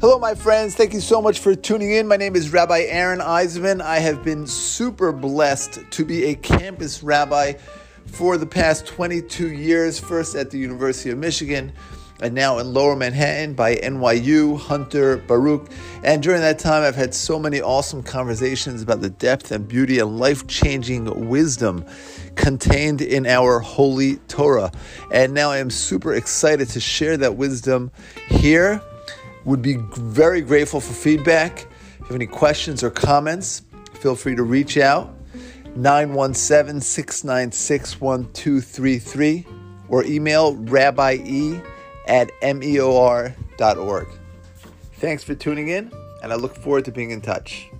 Hello, my friends. Thank you so much for tuning in. My name is Rabbi Aaron Eisman. I have been super blessed to be a campus rabbi for the past 22 years, first at the University of Michigan and now in Lower Manhattan by NYU, Hunter, Baruch. And during that time, I've had so many awesome conversations about the depth and beauty and life changing wisdom contained in our holy Torah. And now I am super excited to share that wisdom here. Would be very grateful for feedback. If you have any questions or comments, feel free to reach out. 917 696 1233 or email rabbi e at meor.org. Thanks for tuning in, and I look forward to being in touch.